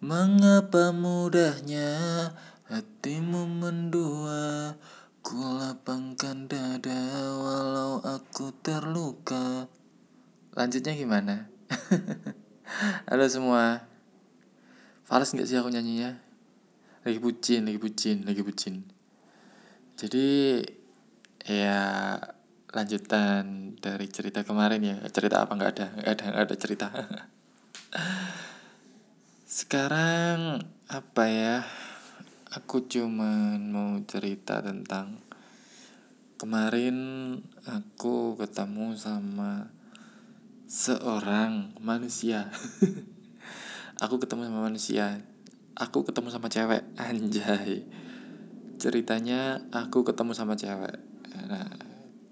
Mengapa mudahnya hatimu mendua? Ku lapangkan dada walau aku terluka. Lanjutnya gimana? Halo semua. Fales gak sih aku nyanyinya? Lagi bucin, lagi bucin, lagi bucin. Jadi Ya lanjutan dari cerita kemarin ya. Cerita apa? Nggak ada, nggak ada, nggak ada cerita Sekarang apa ya? Aku cuman mau cerita tentang kemarin aku ketemu sama seorang manusia. aku ketemu sama manusia. Aku ketemu sama cewek, anjay. Ceritanya aku ketemu sama cewek. Nah,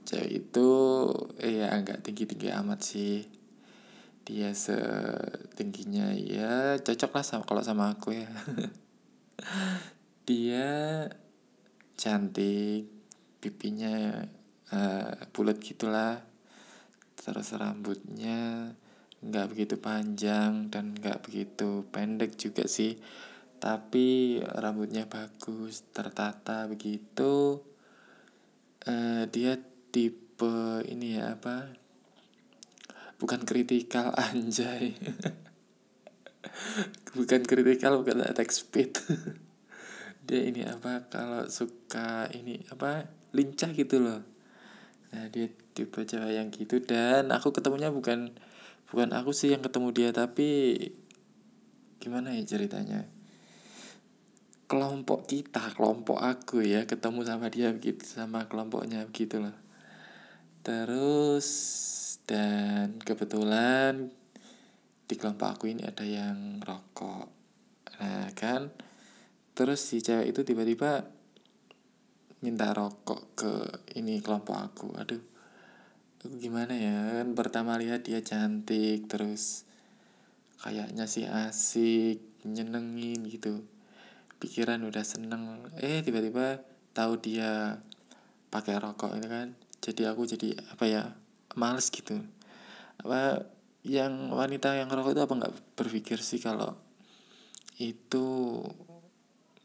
cewek itu ya agak tinggi-tinggi amat sih dia setingginya ya cocok lah sama kalau sama aku ya. Dia cantik pipinya uh, bulat gitulah. Terus rambutnya nggak begitu panjang dan nggak begitu pendek juga sih. Tapi rambutnya bagus tertata begitu. Uh, dia tipe ini ya apa bukan kritikal anjay. Bukan kritikal bukan attack speed. Dia ini apa kalau suka ini apa lincah gitu loh. Nah dia tipe cewek yang gitu dan aku ketemunya bukan bukan aku sih yang ketemu dia tapi gimana ya ceritanya? Kelompok kita kelompok aku ya ketemu sama dia begitu sama kelompoknya begitu loh. Terus dan kebetulan di kelompok aku ini ada yang rokok. Nah kan? Terus si cewek itu tiba-tiba minta rokok ke ini kelompok aku. Aduh aku gimana ya? Kan pertama lihat dia cantik terus kayaknya sih asik nyenengin gitu. Pikiran udah seneng. Eh tiba-tiba tahu dia pakai rokok ini kan? Jadi aku jadi apa ya males gitu. Apa yang wanita yang rokok itu apa nggak berpikir sih kalau itu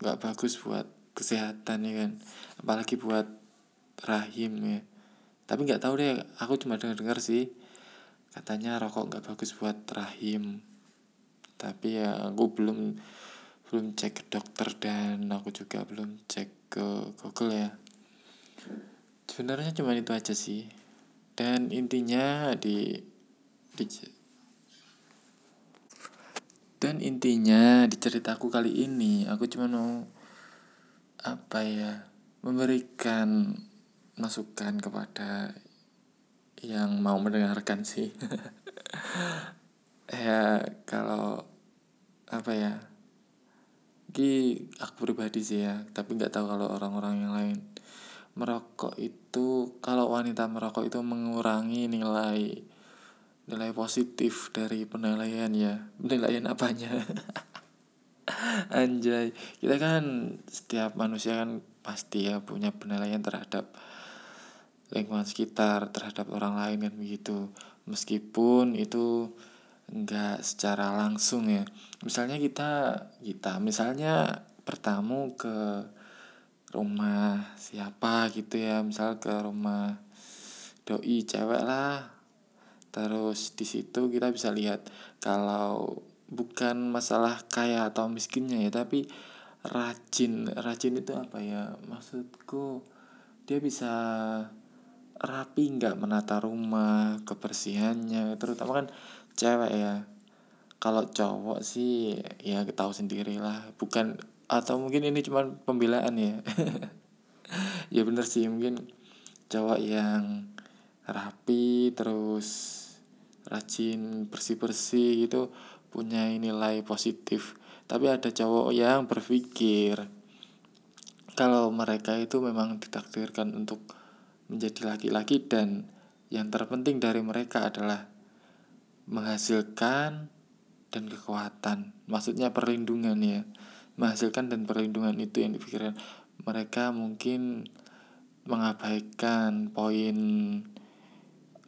nggak bagus buat kesehatan ya kan? Apalagi buat rahim ya. Tapi nggak tahu deh aku cuma dengar dengar sih katanya rokok nggak bagus buat rahim. Tapi ya aku belum belum cek ke dokter dan aku juga belum cek ke Google ya. Sebenarnya cuma itu aja sih dan intinya di, di dan intinya di ceritaku kali ini aku cuma mau apa ya memberikan masukan kepada yang mau mendengarkan sih. Ya kalau apa ya Ki aku pribadi sih ya tapi nggak tahu kalau orang-orang yang lain merokok itu kalau wanita merokok itu mengurangi nilai nilai positif dari penilaian ya. Penilaian apanya? Anjay. Kita kan setiap manusia kan pasti ya punya penilaian terhadap lingkungan sekitar terhadap orang lain kan begitu. Meskipun itu enggak secara langsung ya. Misalnya kita kita misalnya bertamu ke rumah siapa gitu ya misal ke rumah doi cewek lah. Terus di situ kita bisa lihat kalau bukan masalah kaya atau miskinnya ya tapi rajin. Rajin itu apa ya? Maksudku dia bisa rapi nggak menata rumah kebersihannya terutama kan cewek ya. Kalau cowok sih ya tahu sendiri lah bukan atau mungkin ini cuma pembelaan ya. Ya bener sih mungkin cowok yang rapi terus rajin bersih bersih gitu punya nilai positif. Tapi ada cowok yang berpikir kalau mereka itu memang ditakdirkan untuk menjadi laki-laki dan yang terpenting dari mereka adalah menghasilkan dan kekuatan maksudnya perlindungan ya menghasilkan dan perlindungan itu yang dipikirkan mereka mungkin mengabaikan poin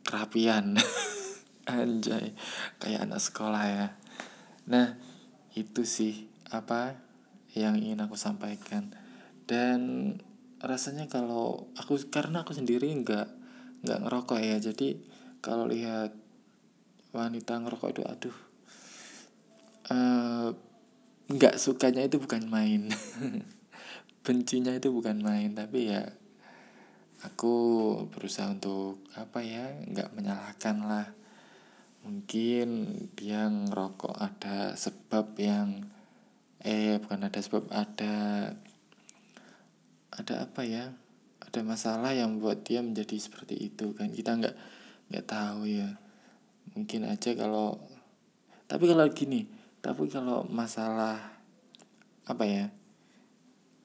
kerapian. Anjay kayak anak sekolah ya. Nah itu sih apa yang ingin aku sampaikan. Dan rasanya kalau aku karena aku sendiri nggak nggak ngerokok ya. Jadi kalau lihat wanita ngerokok itu aduh uh, nggak sukanya itu bukan main. Bencinya itu bukan main tapi ya aku berusaha untuk apa ya nggak menyalahkan lah. Mungkin dia ngerokok ada sebab yang eh bukan ada sebab ada ada apa ya ada masalah yang membuat dia menjadi seperti itu kan. Kita nggak nggak tahu ya. Mungkin aja kalau tapi kalau gini tapi kalau masalah apa ya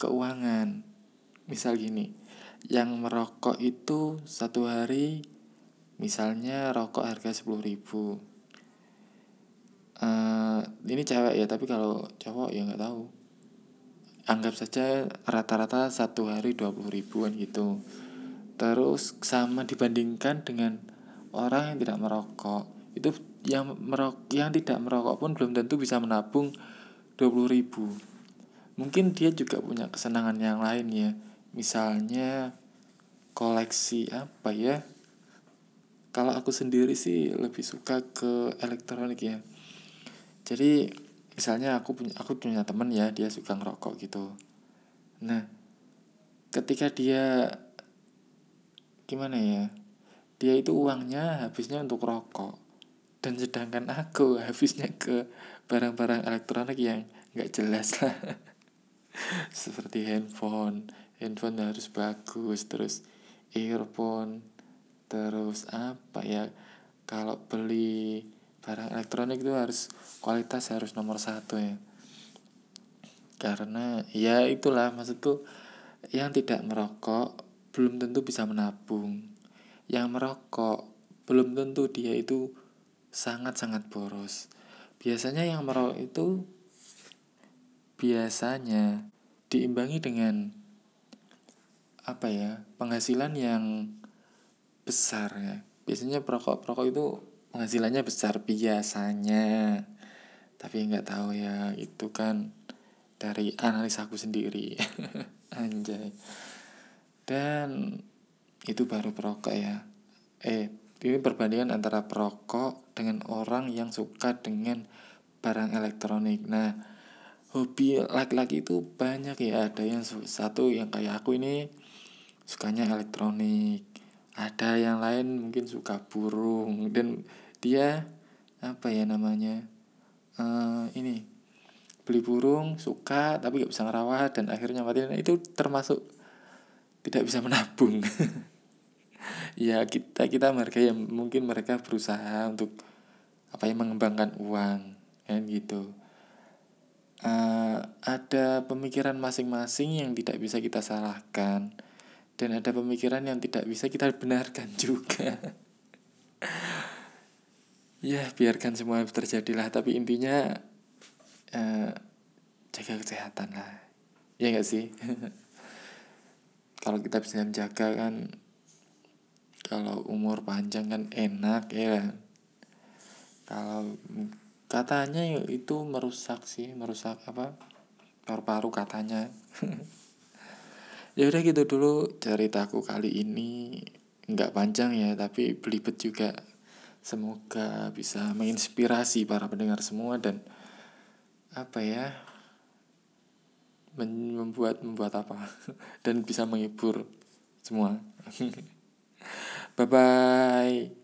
keuangan misal gini yang merokok itu satu hari misalnya rokok harga sepuluh ribu. Uh, ini cewek ya tapi kalau cowok ya nggak tahu. Anggap saja rata-rata satu hari dua puluh ribuan gitu. Terus sama dibandingkan dengan orang yang tidak merokok itu yang merok yang tidak merokok pun belum tentu bisa menabung dua puluh ribu. Mungkin dia juga punya kesenangan yang lain ya. Misalnya koleksi apa ya? Kalau aku sendiri sih lebih suka ke elektronik ya. Jadi misalnya aku punya aku punya temen ya dia suka ngerokok gitu. Nah ketika dia gimana ya? Dia itu uangnya habisnya untuk rokok dan sedangkan aku habisnya ke barang-barang elektronik yang nggak jelas lah. Seperti handphone. Handphone harus bagus terus earphone. Terus apa ya? Kalau beli barang elektronik itu harus kualitas harus nomor satu ya. Karena ya itulah maksudku yang tidak merokok belum tentu bisa menabung. Yang merokok belum tentu dia itu sangat-sangat boros. Biasanya yang merokok itu biasanya diimbangi dengan apa ya penghasilan yang besar ya. Biasanya perokok perokok itu penghasilannya besar biasanya. Tapi nggak tahu ya itu kan dari analis aku sendiri. Anjay. Dan itu baru perokok ya. Eh ini perbandingan antara perokok dengan orang yang suka dengan barang elektronik. Nah hobi laki-laki itu banyak ya. Ada yang satu yang kayak aku ini sukanya elektronik. Ada yang lain mungkin suka burung. Dan dia apa ya namanya uh, ini beli burung suka tapi gak bisa ngerawat dan akhirnya mati. Nah, itu termasuk tidak bisa menabung ya kita kita mereka yang mungkin mereka berusaha untuk apa yang mengembangkan uang kan gitu. Uh, ada pemikiran masing-masing yang tidak bisa kita salahkan dan ada pemikiran yang tidak bisa kita benarkan juga. Ya biarkan semua terjadilah tapi intinya uh, jaga kesehatan lah. Ya gak sih? Kalau kita bisa menjaga kan kalau umur panjang kan enak ya kan? Kalau katanya itu merusak sih merusak apa? Paru-paru katanya. Ya udah gitu dulu ceritaku kali ini. Nggak panjang ya tapi belibet juga. Semoga bisa menginspirasi para pendengar semua dan apa ya? Membuat membuat apa? Dan bisa menghibur semua 拜拜。